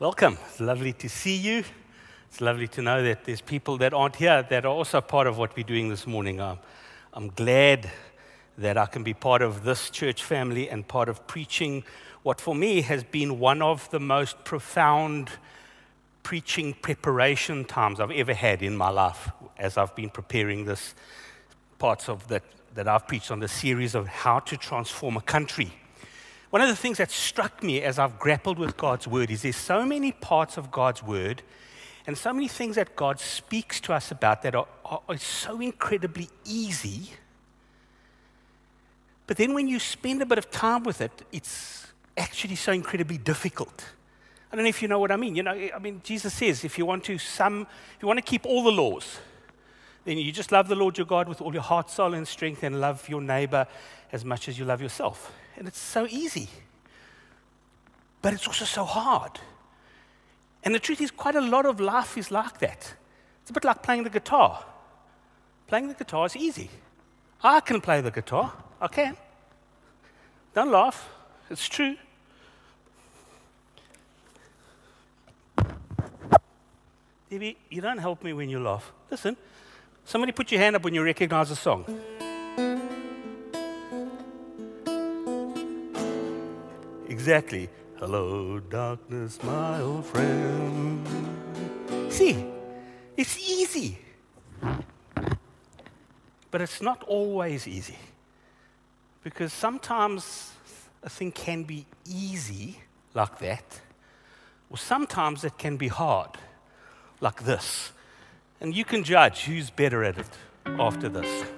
Welcome. It's lovely to see you. It's lovely to know that there's people that aren't here that are also part of what we're doing this morning. Um, I'm glad that I can be part of this church family and part of preaching what for me has been one of the most profound preaching preparation times I've ever had in my life as I've been preparing this parts of that that I've preached on the series of how to transform a country. One of the things that struck me as I've grappled with God's word is there's so many parts of God's word and so many things that God speaks to us about that are, are, are so incredibly easy. But then when you spend a bit of time with it, it's actually so incredibly difficult. I don't know if you know what I mean. You know, I mean, Jesus says if you want to some, if you want to keep all the laws, then you just love the Lord your God with all your heart, soul, and strength, and love your neighbor as much as you love yourself. And it's so easy. But it's also so hard. And the truth is, quite a lot of life is like that. It's a bit like playing the guitar. Playing the guitar is easy. I can play the guitar. I can. Don't laugh. It's true. Debbie, you don't help me when you laugh. Listen, Somebody put your hand up when you recognize a song. Exactly. Hello, darkness, my old friend. See, it's easy. But it's not always easy. Because sometimes a thing can be easy, like that, or sometimes it can be hard, like this. And you can judge who's better at it after this.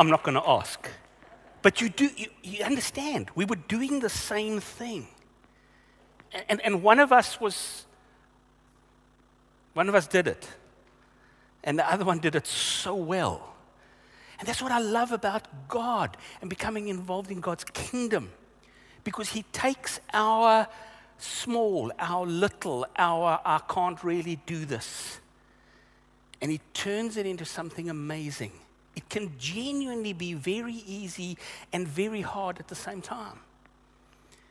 I'm not going to ask. But you do, you, you understand, we were doing the same thing. And, and one of us was, one of us did it. And the other one did it so well. And that's what I love about God and becoming involved in God's kingdom. Because He takes our small, our little, our I can't really do this, and He turns it into something amazing. It can genuinely be very easy and very hard at the same time.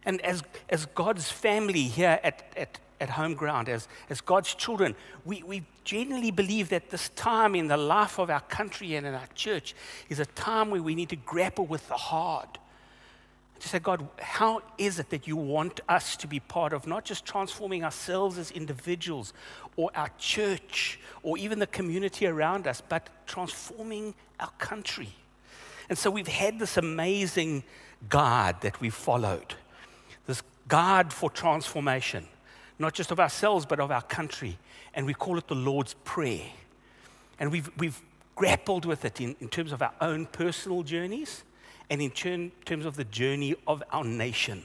And as, as God's family here at, at, at home ground, as, as God's children, we, we genuinely believe that this time in the life of our country and in our church is a time where we need to grapple with the hard to say, God, how is it that you want us to be part of not just transforming ourselves as individuals or our church or even the community around us, but transforming our country? And so we've had this amazing guide that we've followed, this guide for transformation, not just of ourselves, but of our country. And we call it the Lord's Prayer. And we've, we've grappled with it in, in terms of our own personal journeys and in terms of the journey of our nation.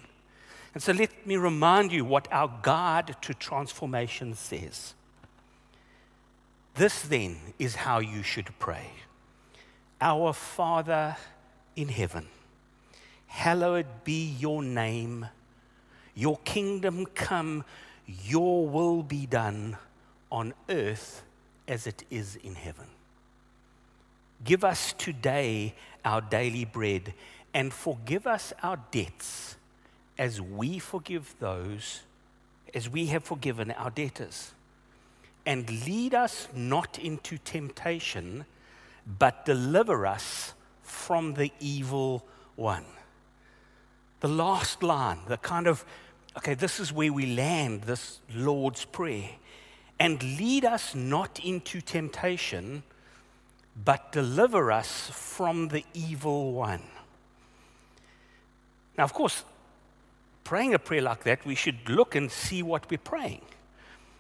And so let me remind you what our guide to transformation says. This then is how you should pray Our Father in heaven, hallowed be your name. Your kingdom come, your will be done on earth as it is in heaven. Give us today our daily bread and forgive us our debts as we forgive those, as we have forgiven our debtors. And lead us not into temptation, but deliver us from the evil one. The last line, the kind of, okay, this is where we land this Lord's Prayer. And lead us not into temptation, but deliver us from the evil one. Now, of course, praying a prayer like that, we should look and see what we're praying.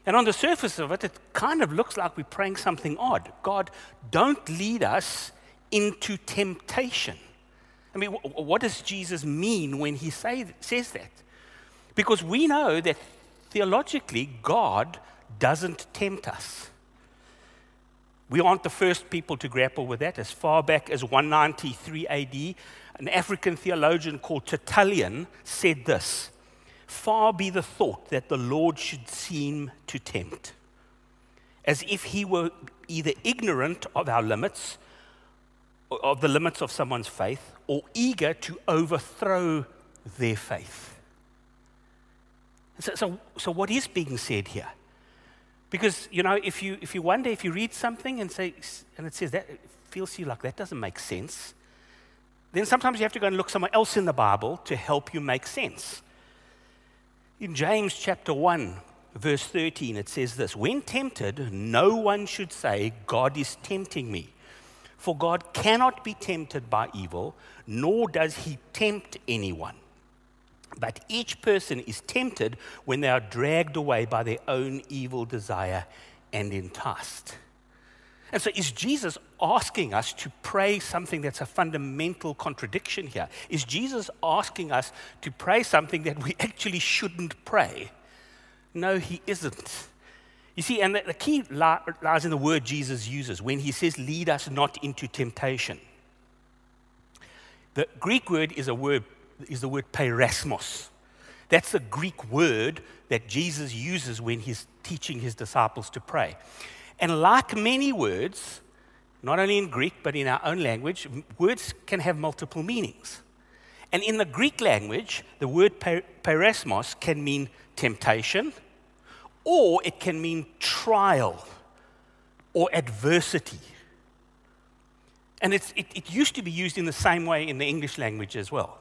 And on the surface of it, it kind of looks like we're praying something odd. God, don't lead us into temptation. I mean, what does Jesus mean when he say, says that? Because we know that theologically, God doesn't tempt us. We aren't the first people to grapple with that. As far back as 193 AD, an African theologian called Tertullian said this Far be the thought that the Lord should seem to tempt, as if he were either ignorant of our limits, of the limits of someone's faith, or eager to overthrow their faith. So, so, so what is being said here? Because, you know, if you, if you wonder, if you read something and, say, and it says that, it feels to you like that doesn't make sense, then sometimes you have to go and look somewhere else in the Bible to help you make sense. In James chapter 1, verse 13, it says this When tempted, no one should say, God is tempting me. For God cannot be tempted by evil, nor does he tempt anyone. But each person is tempted when they are dragged away by their own evil desire and enticed. And so, is Jesus asking us to pray something that's a fundamental contradiction here? Is Jesus asking us to pray something that we actually shouldn't pray? No, he isn't. You see, and the, key lies in the word Jesus uses when he says, lead us not into temptation. The Greek word is, a word, is the word peirasmos. That's the Greek word that Jesus uses when he's teaching his disciples to pray. And like many words, not only in Greek, but in our own language, words can have multiple meanings. And in the Greek language, the word peirasmos can mean temptation, or it can mean trial or adversity. And it, it used to be used in the same way in the English language as well.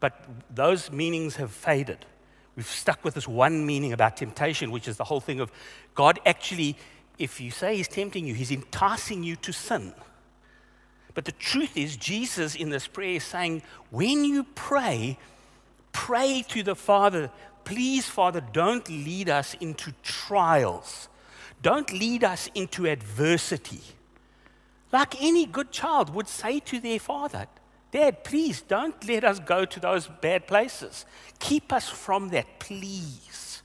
But those meanings have faded. We've stuck with this one meaning about temptation, which is the whole thing of God actually if you say he's tempting you, he's enticing you to sin. But the truth is, Jesus in this prayer is saying, when you pray, pray to the Father, please, Father, don't lead us into trials. Don't lead us into adversity. Like any good child would say to their father, Dad, please don't let us go to those bad places. Keep us from that, please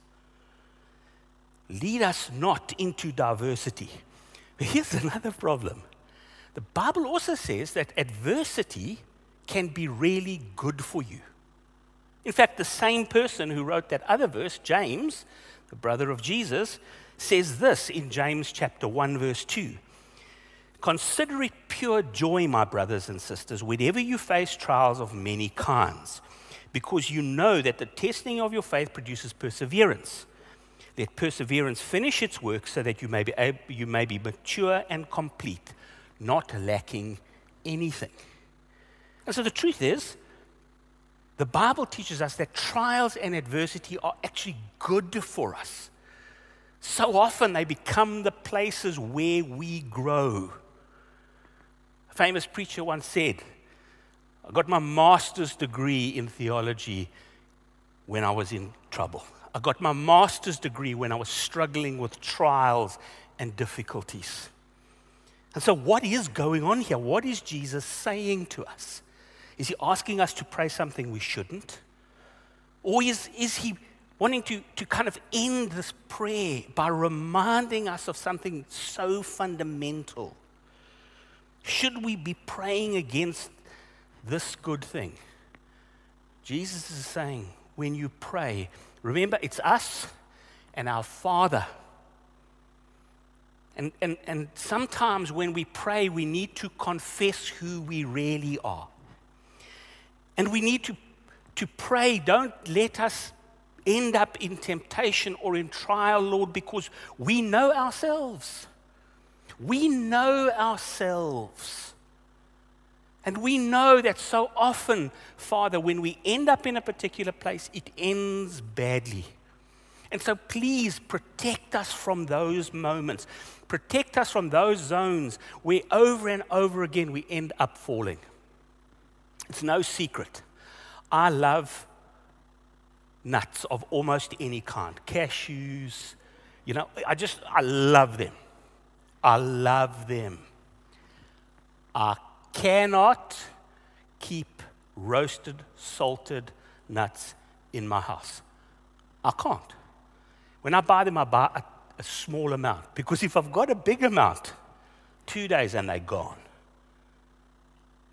lead us not into diversity. Here's another problem the Bible also says that adversity can be really good for you. In fact, the same person who wrote that other verse, James, the brother of Jesus, says this in James chapter 1, verse 2. Consider it pure joy, my brothers and sisters, whenever you face trials of many kinds, because you know that the testing of your faith produces perseverance. Let perseverance finish its work so that you may be, able, you may be mature and complete, not lacking anything. And so the truth is, the Bible teaches us that trials and adversity are actually good for us. So often they become the places where we grow. A famous preacher once said, I got my master's degree in theology when I was in trouble. I got my master's degree when I was struggling with trials and difficulties. And so, what is going on here? What is Jesus saying to us? Is he asking us to pray something we shouldn't? Or is, is he wanting to, to kind of end this prayer by reminding us of something so fundamental? Should we be praying against this good thing? Jesus is saying, when you pray, Remember, it's us and our Father. And, and, and sometimes when we pray, we need to confess who we really are. And we need to, to pray, don't let us end up in temptation or in trial, Lord, because we know ourselves. We know ourselves. And we know that so often, Father, when we end up in a particular place, it ends badly. And so please protect us from those moments. Protect us from those zones where over and over again we end up falling. It's no secret. I love nuts of almost any kind cashews, you know, I just, I love them. I love them. I cannot keep roasted, salted nuts in my house. I can't. When I buy them, I buy a, a small amount because if I've got a big amount, two days, and they're gone.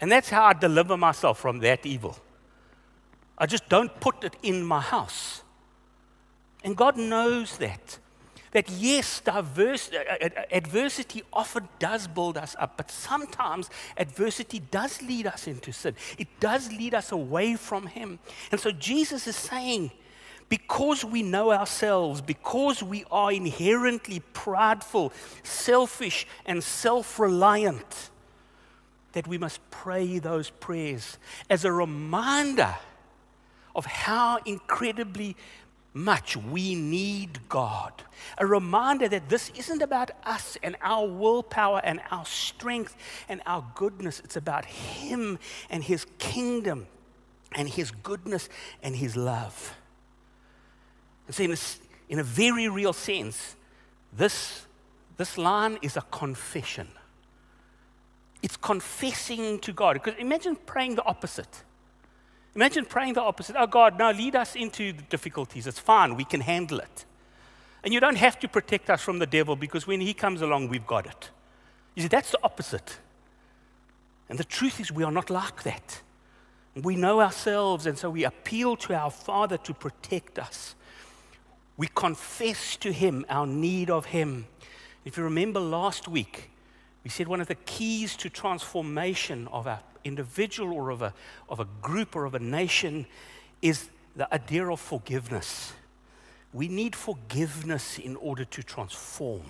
And that's how I deliver myself from that evil. I just don't put it in my house. And God knows that. That yes, diverse, uh, uh, adversity often does build us up, but sometimes adversity does lead us into sin. It does lead us away from Him. And so Jesus is saying, because we know ourselves, because we are inherently prideful, selfish, and self reliant, that we must pray those prayers as a reminder of how incredibly much we need God. A reminder that this isn't about us and our willpower and our strength and our goodness. It's about Him and His kingdom and His goodness and His love. And so, in a, in a very real sense, this, this line is a confession. It's confessing to God. Because imagine praying the opposite. Imagine praying the opposite. Oh, God, now lead us into the difficulties. It's fine. We can handle it. And you don't have to protect us from the devil because when he comes along, we've got it. You see, that's the opposite. And the truth is, we are not like that. We know ourselves, and so we appeal to our Father to protect us. We confess to Him our need of Him. If you remember last week, we said one of the keys to transformation of a individual or of a, of a group or of a nation is the idea of forgiveness. We need forgiveness in order to transform.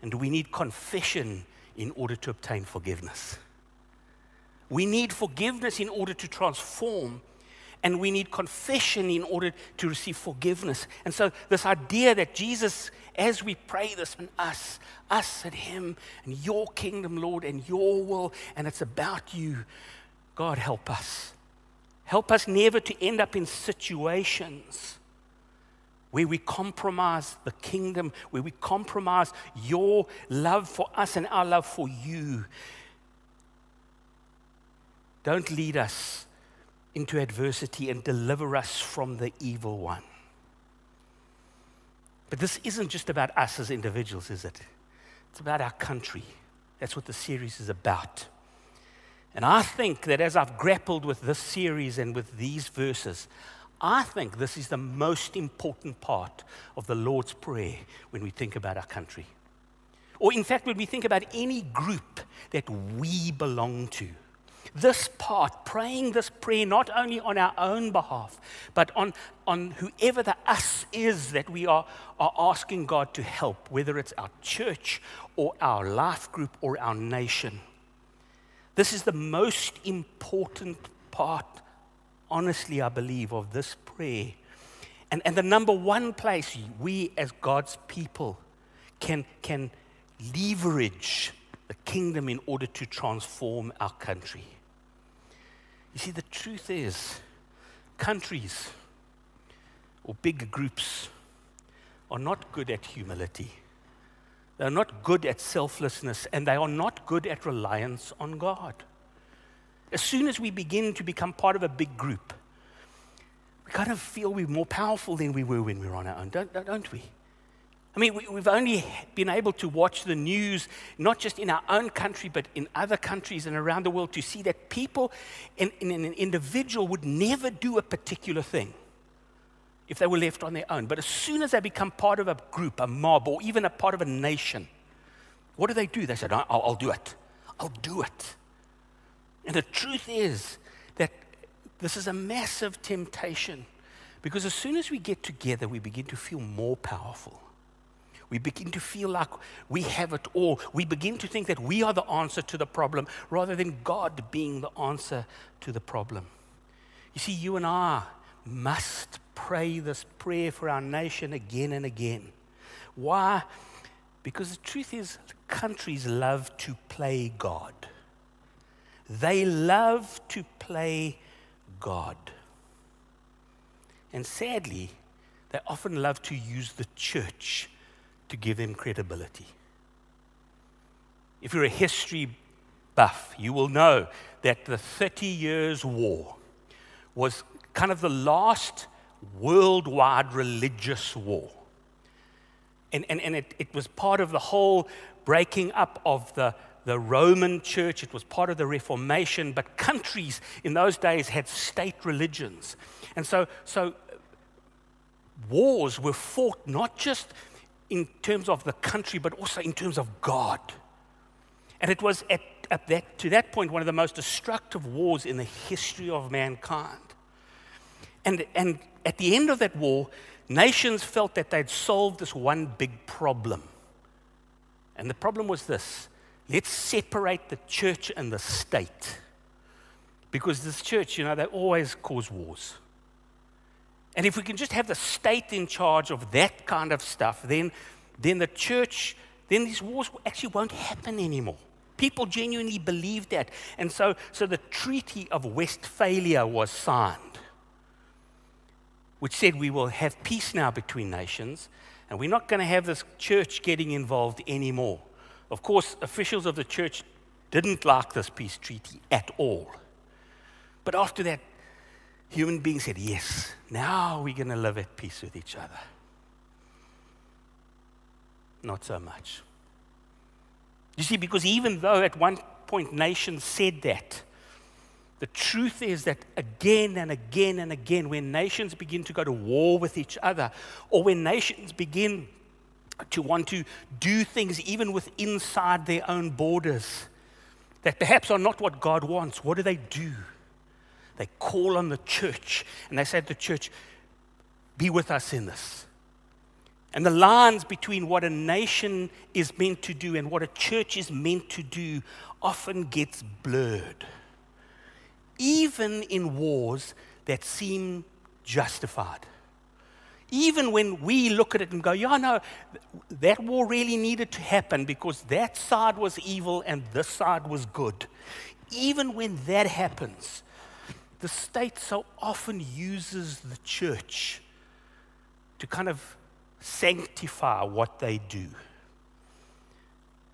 And we need confession in order to obtain forgiveness. We need forgiveness in order to transform and we need confession in order to receive forgiveness. And so, this idea that Jesus, as we pray this and us, us and Him, and your kingdom, Lord, and your will, and it's about you, God, help us. Help us never to end up in situations where we compromise the kingdom, where we compromise your love for us and our love for you. Don't lead us into adversity and deliver us from the evil one. But this isn't just about us as individuals, is it? It's about our country. That's what the series is about. And I think that as I've grappled with this series and with these verses, I think this is the most important part of the Lord's Prayer when we think about our country. Or, in fact, when we think about any group that we belong to this part, praying this prayer not only on our own behalf, but on, on whoever the us is that we are, are asking God to help, whether it's our church or our life group or our nation. This is the most important part, honestly, I believe, of this prayer. And, and the number one place we as God's people can, can leverage the kingdom in order to transform our country. You see, the truth is, countries or big groups are not good at humility. They're not good at selflessness, and they are not good at reliance on God. As soon as we begin to become part of a big group, we kind of feel we're more powerful than we were when we were on our own, don't, don't we? I mean, we, have only been able to watch the news, not just in our own country, but in other countries and around the world, to see that people in, in an individual would never do a particular thing if they were left on their own. But as soon as they become part of a group, a mob, or even a part of a nation, what do they do? They said, I'll, I'll do it. I'll do it. And the truth is that this is a massive temptation because as soon as we get together, we begin to feel more powerful. We begin to feel like we have it all. We begin to think that we are the answer to the problem rather than God being the answer to the problem. You see, you and I must pray this prayer for our nation again and again. Why? Because the truth is, countries love to play God. They love to play God. And sadly, they often love to use the church to give them credibility. If you're a history buff, you will know that the 30 Years' War was kind of the last worldwide religious war. And, and, and it, it was part of the whole breaking up of the, the Roman church. It was part of the Reformation, but countries in those days had state religions. And so, so wars were fought not just in terms of the country, but also in terms of God. And it was at, at that, to that point one of the most destructive wars in the history of mankind. And, and at the end of that war, nations felt that they'd solved this one big problem. And the problem was this let's separate the church and the state. Because this church, you know, they always cause wars. And if we can just have the state in charge of that kind of stuff, then, then the church, then these wars actually won't happen anymore. People genuinely believed that. And so, so the Treaty of Westphalia was signed, which said we will have peace now between nations, and we're not going to have this church getting involved anymore. Of course, officials of the church didn't like this peace treaty at all. But after that, human beings said, Yes, now we're going to live at peace with each other. Not so much. You see, because even though at one point nations said that, the truth is that again and again and again, when nations begin to go to war with each other, or when nations begin to want to do things even with inside their own borders that perhaps are not what God wants, what do they do? They call on the church and they say to the church, Be with us in this. And the lines between what a nation is meant to do and what a church is meant to do often gets blurred. Even in wars that seem justified. Even when we look at it and go, yeah, no, that war really needed to happen because that side was evil and this side was good. Even when that happens, the state so often uses the church to kind of sanctify what they do.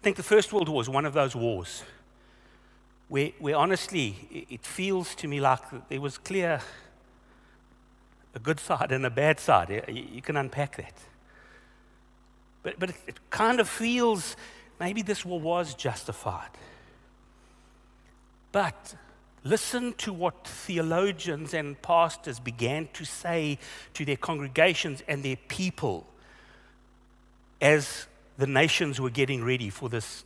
I think the First World War is one of those wars where, where honestly it feels to me like there was clear a good side and a bad side. You can unpack that. But, but it kind of feels maybe this war was justified. But Listen to what theologians and pastors began to say to their congregations and their people as the nations were getting ready for this,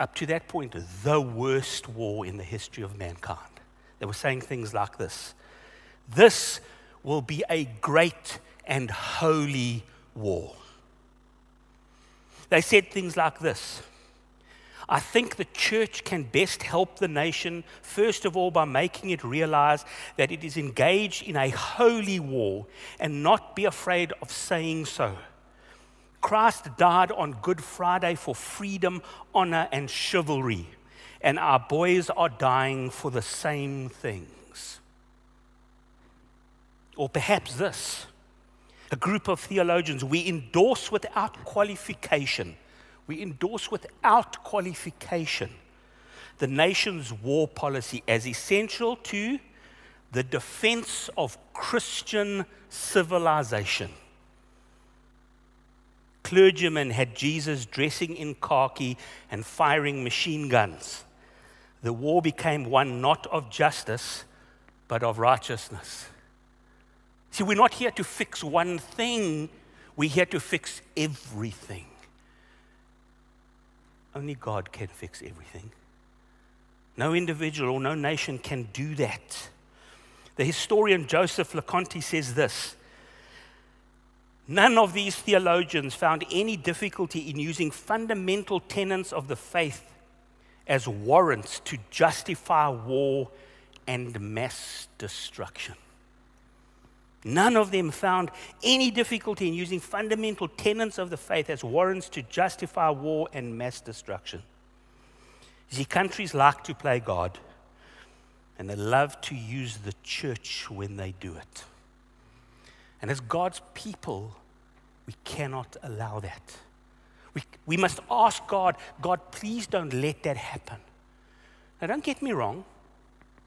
up to that point, the worst war in the history of mankind. They were saying things like this This will be a great and holy war. They said things like this I think the church can best help the nation, first of all, by making it realize that it is engaged in a holy war and not be afraid of saying so. Christ died on Good Friday for freedom, honor, and chivalry, and our boys are dying for the same things. Or perhaps this a group of theologians we endorse without qualification we endorse without qualification the nation's war policy as essential to the defense of Christian civilization. Clergymen had Jesus dressing in khaki and firing machine guns. The war became one not of justice, but of righteousness. See, we're not here to fix one thing, we're here to fix everything. Only God can fix everything. No individual or no nation can do that. The historian Joseph LeConte says this None of these theologians found any difficulty in using fundamental tenets of the faith as warrants to justify war and mass destruction. None of them found any difficulty in using fundamental tenets of the faith as warrants to justify war and mass destruction. See, countries like to play God, and they love to use the church when they do it. And as God's people, we cannot allow that. We, we must ask God, God, please don't let that happen. Now, don't get me wrong.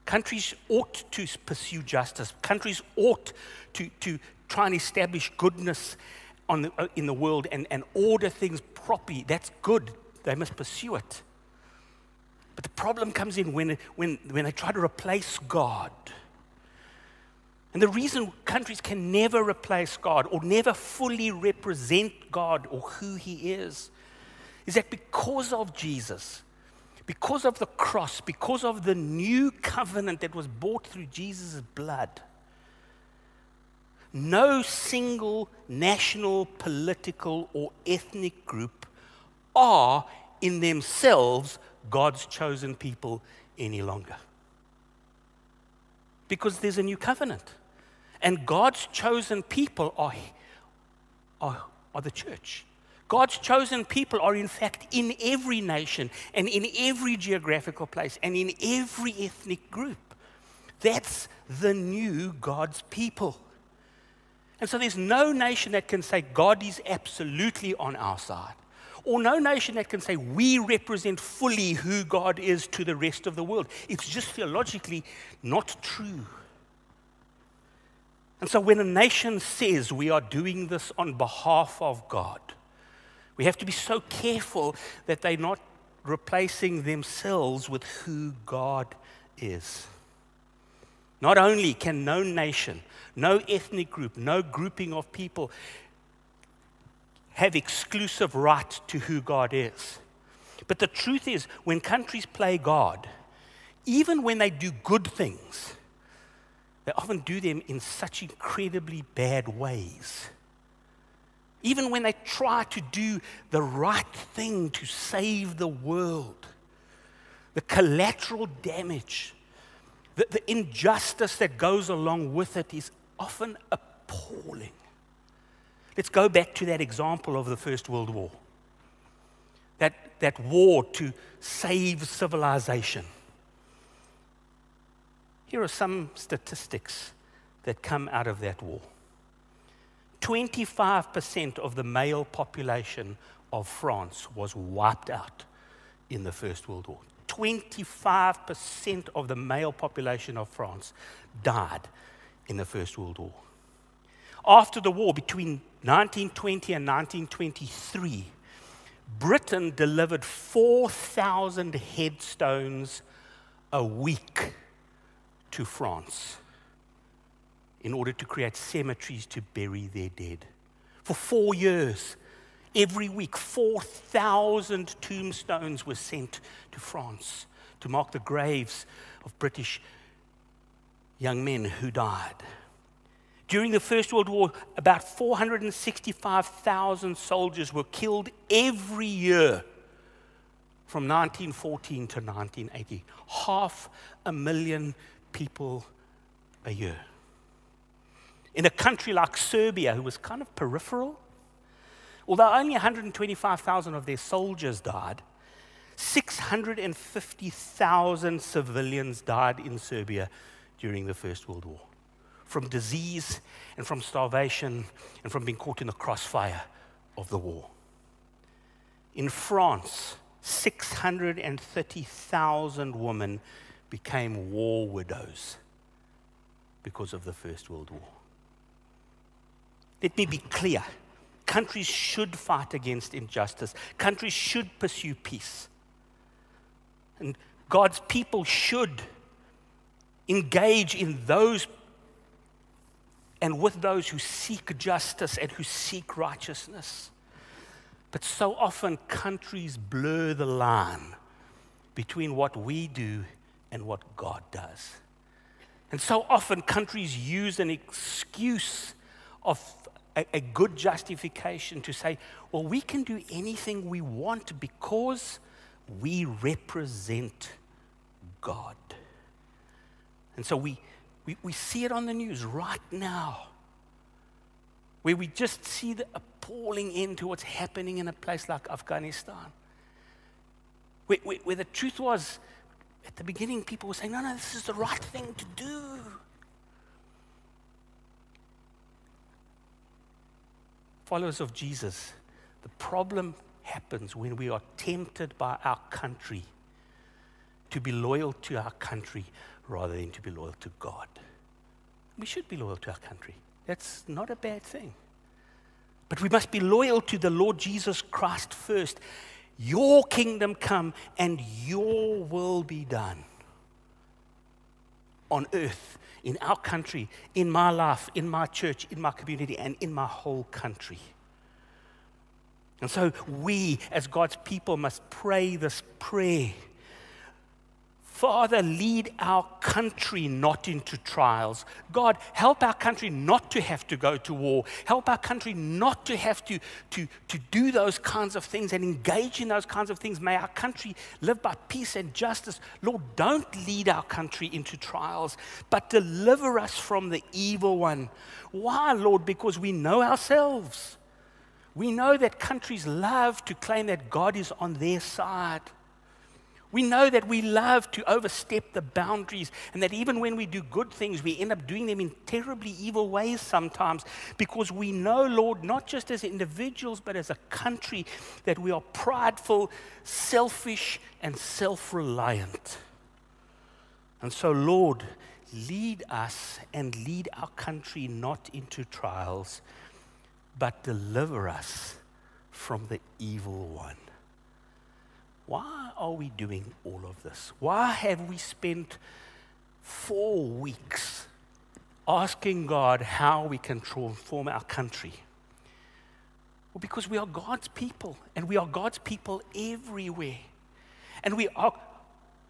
Countries ought to pursue justice. Countries ought to, to try and establish goodness the, uh, in the world and, and order things properly. That's good. they must pursue it. But the problem comes in when, when, when they try to replace God. And the reason countries can never replace God or never fully represent God or who He is is that because of Jesus, because of the cross, because of the new covenant that was bought through Jesus' blood, no single national, political, or ethnic group are in themselves God's chosen people any longer. Because there's a new covenant. And God's chosen people are, are, are the church. God's chosen people are, in fact, in every nation and in every geographical place and in every ethnic group. That's the new God's people. And so there's no nation that can say God is absolutely on our side, or no nation that can say we represent fully who God is to the rest of the world. It's just theologically not true. And so when a nation says we are doing this on behalf of God, we have to be so careful that they're not replacing themselves with who God is. Not only can no nation, no ethnic group, no grouping of people have exclusive right to who God is. But the truth is, when countries play God, even when they do good things, they often do them in such incredibly bad ways. Even when they try to do the right thing to save the world, the collateral damage, the, the injustice that goes along with it is often appalling. Let's go back to that example of the First World War. That, that war to save civilization. Here are some statistics that come out of that war 25% of the male population of France was wiped out in the First World War. 25% of the male population of France died in the First World War. After the war, between 1920 and 1923, Britain delivered 4,000 headstones a week to France in order to create cemeteries to bury their dead. For four years, every week, 4,000 tombstones were sent to France to mark the graves of British young men who died. During the First World War, about 465,000 soldiers were killed every year from 1914 to 1980. Half a million people a year. In a country like Serbia, who was kind of peripheral, although only 125,000 of their soldiers died, 650,000 civilians died in Serbia during the First World War from disease and from starvation and from being caught in the crossfire of the war. In France, 630,000 women became war widows because of the First World War. Let me be clear countries should fight against injustice, countries should pursue peace. And God's people should engage in those and with those who seek justice and who seek righteousness. But so often countries blur the line between what we do and what God does. And so often countries use an excuse of a, a, good justification to say, well, we can do anything we want because we represent God. And so we, we, we see it on the news right now, where we just see the appalling end to what's happening in a place like Afghanistan. Where, where, where the truth was, at the beginning, people were saying, no, no, this is the right thing to do. Followers of Jesus, the problem happens when we are tempted by our country to be loyal to our country rather than to be loyal to God. We should be loyal to our country. That's not a bad thing. But we must be loyal to the Lord Jesus Christ first. Your kingdom come and your will be done on earth, in our country, in my life, in my church, in my community, and in my whole country. And so we, as God's people, must pray this prayer Father, lead our country not into trials. God, help our country not to have to go to war. Help our country not to have to, to, to do those kinds of things and engage in those kinds of things. May our country live by peace and justice. Lord, don't lead our country into trials, but deliver us from the evil one. Why, Lord? Because we know ourselves. We know that countries love to claim that God is on their side. We know that we love to overstep the boundaries, and that even when we do good things, we end up doing them in terribly evil ways sometimes because we know, Lord, not just as individuals, but as a country, that we are prideful, selfish, and self reliant. And so, Lord, lead us and lead our country not into trials, but deliver us from the evil one. Why are we doing all of this? Why have we spent four weeks asking God how we can transform our country? Well, because we are God's people, and we are God's people everywhere. And we are,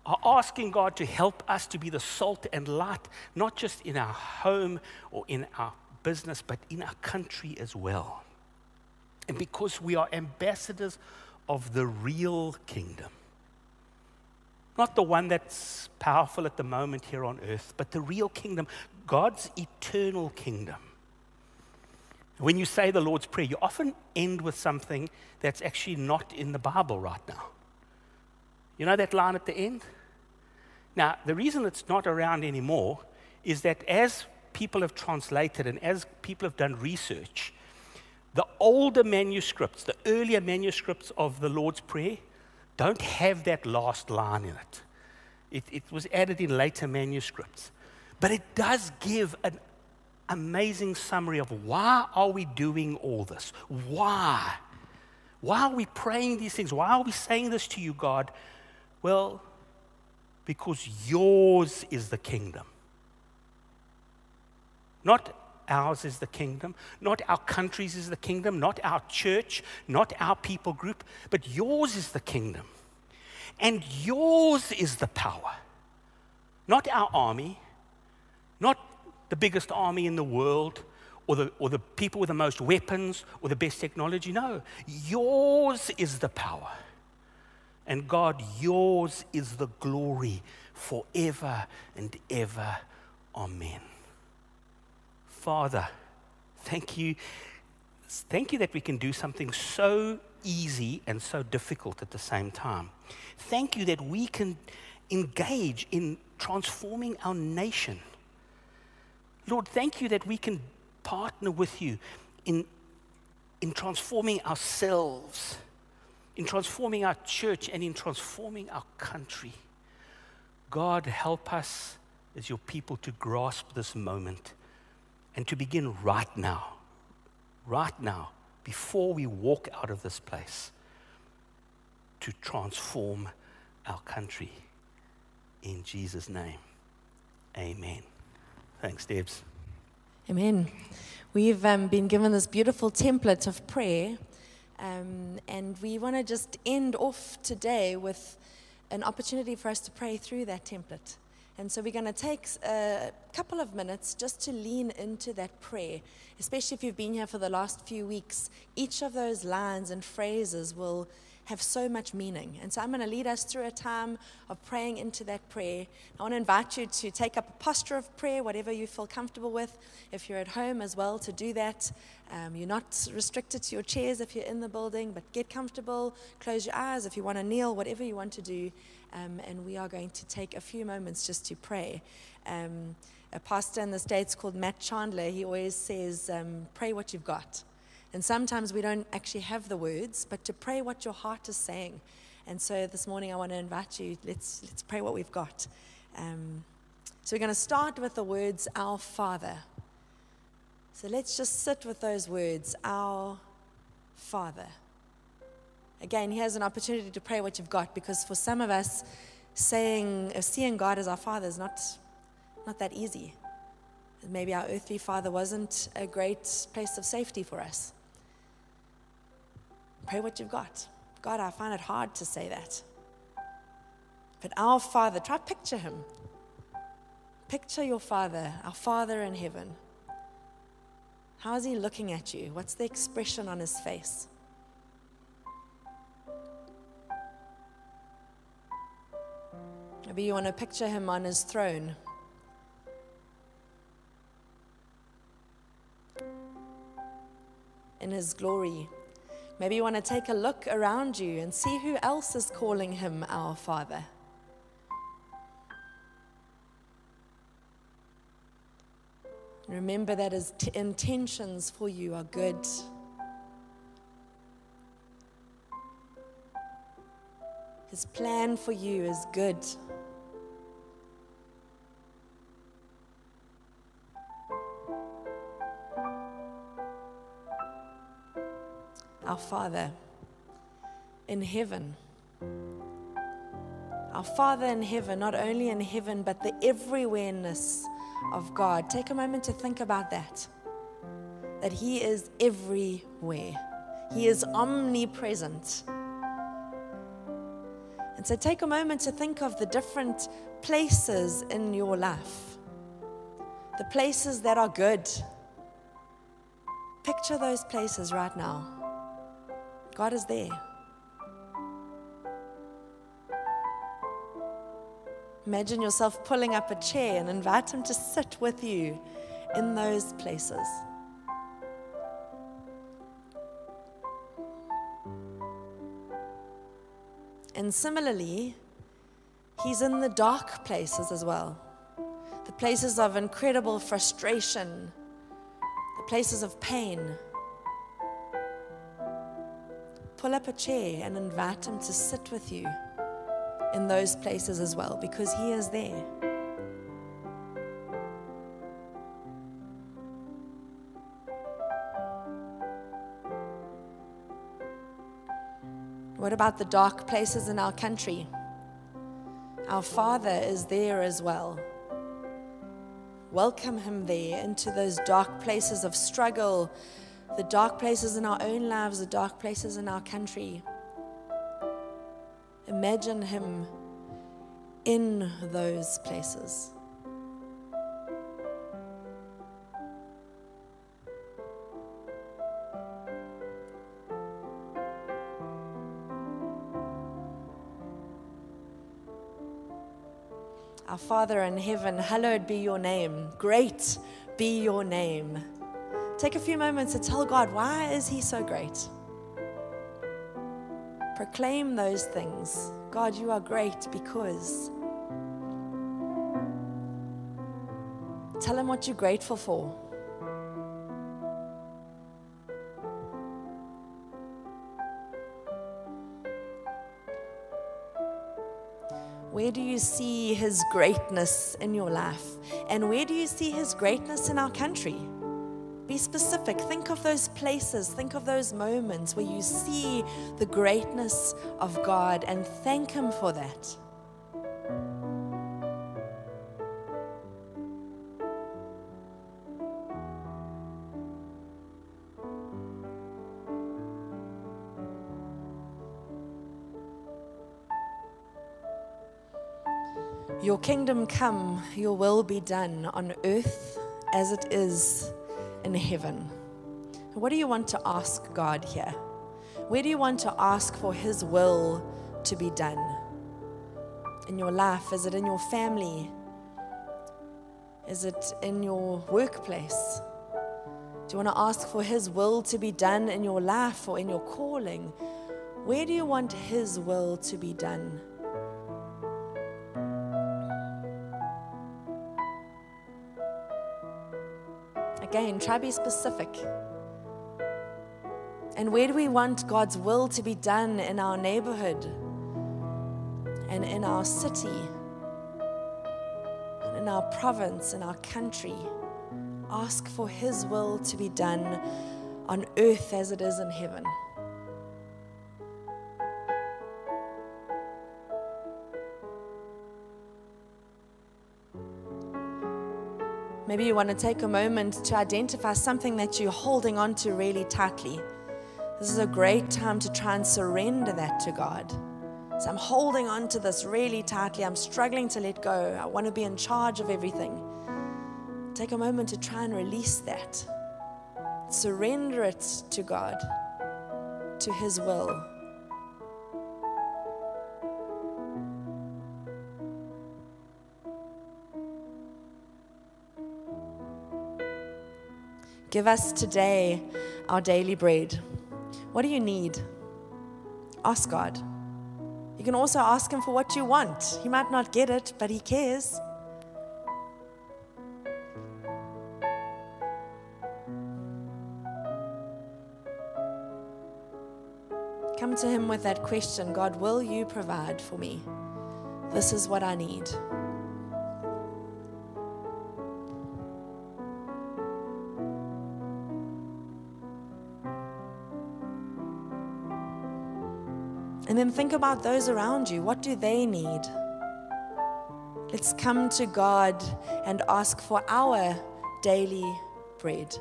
are asking God to help us to be the salt and light, not just in our home or in our business, but in our country as well. And because we are ambassadors of the real kingdom. Not the one that's powerful at the moment here on earth, but the real kingdom, God's eternal kingdom. When you say the Lord's Prayer, you often end with something that's actually not in the Bible right now. You know that line at the end? Now, the reason it's not around anymore is that as people have translated and as people have done research, the older manuscripts, the earlier manuscripts of the Lord's Prayer, don't have that last line in it. It, it was added in later manuscripts. But it does give an amazing summary of why are we doing all this? Why? Why are we praying these things? Why are we saying this to you, God? Well, because yours is the kingdom. Not ours is the kingdom, not our countries is the kingdom, not our church, not our people group, but yours is the kingdom. And yours is the power. Not our army, not the biggest army in the world, or the, or the people with the most weapons or the best technology. No, yours is the power. And God, yours is the glory forever and ever. Amen. Father, thank you. Thank you that we can do something so easy and so difficult at the same time. Thank you that we can engage in transforming our nation. Lord, thank you that we can partner with you in, in transforming ourselves, in transforming our church, and in transforming our country. God, help us as your people to grasp this moment and to begin right now, right now, before we walk out of this place, to transform our country. In Jesus' name, amen. Thanks, Debs. Amen. We've um, been given this beautiful template of prayer, um, and we want to just end off today with an opportunity for us to pray through that template. And so we're going to take a couple of minutes just to lean into that prayer, especially if you've been here for the last few weeks. Each of those lines and phrases will have so much meaning. And so I'm going to lead us through a time of praying into that prayer. I want to invite you to take up a posture of prayer, whatever you feel comfortable with. If you're at home as well, to do that. Um, you're not restricted to your chairs if you're in the building, but get comfortable. Close your eyes if you want to kneel, whatever you want to do. Um, and we are going to take a few moments just to pray. Um, a pastor in the States called Matt Chandler, he always says, um, Pray what you've got. And sometimes we don't actually have the words, but to pray what your heart is saying. And so this morning I want to invite you, let's, let's pray what we've got. Um, so we're going to start with the words, Our Father. So let's just sit with those words, Our Father. Again, here's an opportunity to pray what you've got because for some of us, saying, seeing God as our Father is not, not that easy. Maybe our earthly Father wasn't a great place of safety for us. Pray what you've got. God, I find it hard to say that. But our Father, try picture him. Picture your Father, our Father in heaven. How is he looking at you? What's the expression on his face? Maybe you want to picture him on his throne. In his glory. Maybe you want to take a look around you and see who else is calling him our Father. Remember that his t- intentions for you are good. His plan for you is good. Father in heaven. Our Father in heaven, not only in heaven, but the everywhereness of God. Take a moment to think about that. That He is everywhere, He is omnipresent. And so take a moment to think of the different places in your life, the places that are good. Picture those places right now. God is there. Imagine yourself pulling up a chair and invite Him to sit with you in those places. And similarly, He's in the dark places as well the places of incredible frustration, the places of pain. Pull up a chair and invite Him to sit with you in those places as well because He is there. What about the dark places in our country? Our Father is there as well. Welcome Him there into those dark places of struggle, the dark places in our own lives, the dark places in our country. Imagine Him in those places. Our Father in heaven, hallowed be your name. Great be your name. Take a few moments to tell God, why is He so great? Proclaim those things. God, you are great because. Tell him what you're grateful for. Where do you see his greatness in your life? And where do you see his greatness in our country? Be specific. Think of those places. Think of those moments where you see the greatness of God and thank Him for that. Your kingdom come, your will be done on earth as it is in heaven. What do you want to ask God here? Where do you want to ask for His will to be done? In your life? Is it in your family? Is it in your workplace? Do you want to ask for His will to be done in your life or in your calling? Where do you want His will to be done? Again, try be specific. And where do we want God's will to be done in our neighborhood and in our city and in our province, in our country? Ask for His will to be done on earth as it is in heaven. Maybe you want to take a moment to identify something that you're holding on to really tightly. This is a great time to try and surrender that to God. So I'm holding on to this really tightly. I'm struggling to let go. I want to be in charge of everything. Take a moment to try and release that. Surrender it to God, to His will. Give us today our daily bread. What do you need? Ask God. You can also ask Him for what you want. He might not get it, but He cares. Come to Him with that question God, will you provide for me? This is what I need. And then think about those around you. What do they need? Let's come to God and ask for our daily bread.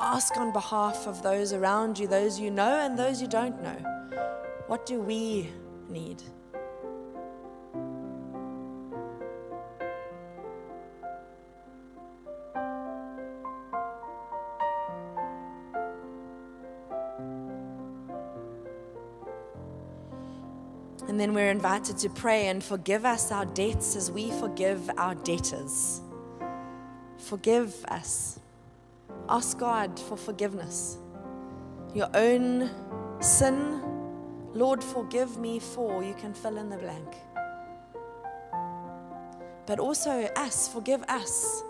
Ask on behalf of those around you, those you know and those you don't know. What do we need? Then we're invited to pray and forgive us our debts as we forgive our debtors. Forgive us. Ask God for forgiveness. Your own sin, Lord, forgive me for, you can fill in the blank. But also us, forgive us.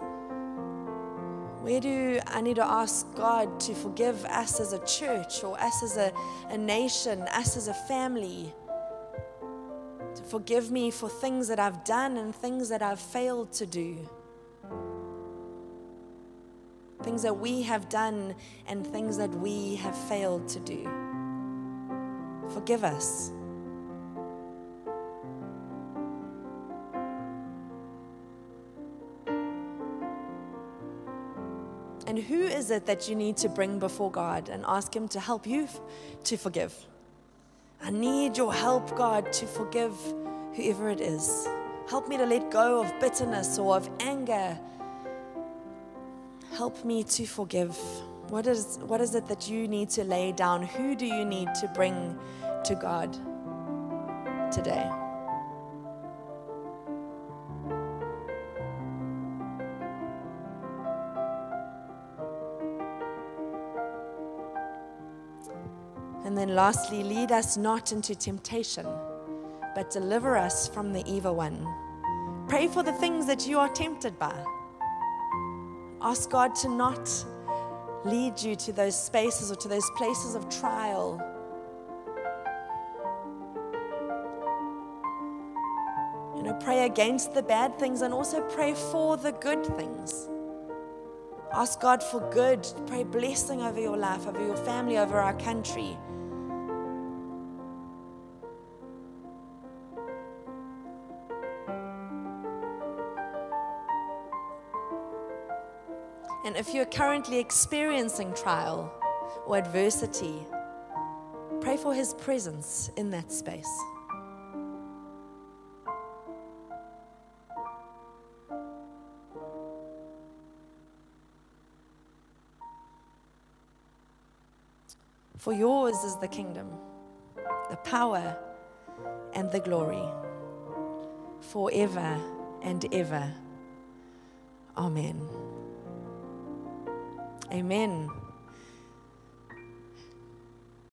Where do I need to ask God to forgive us as a church or us as a, a nation, us as a family? Forgive me for things that I've done and things that I've failed to do. Things that we have done and things that we have failed to do. Forgive us. And who is it that you need to bring before God and ask Him to help you to forgive? I need your help, God, to forgive whoever it is. Help me to let go of bitterness or of anger. Help me to forgive. What is, what is it that you need to lay down? Who do you need to bring to God today? Then lastly, lead us not into temptation, but deliver us from the evil one. Pray for the things that you are tempted by. Ask God to not lead you to those spaces or to those places of trial. You know, pray against the bad things and also pray for the good things. Ask God for good. Pray blessing over your life, over your family, over our country. And if you're currently experiencing trial or adversity, pray for His presence in that space. For yours is the kingdom, the power, and the glory, forever and ever. Amen. Amen.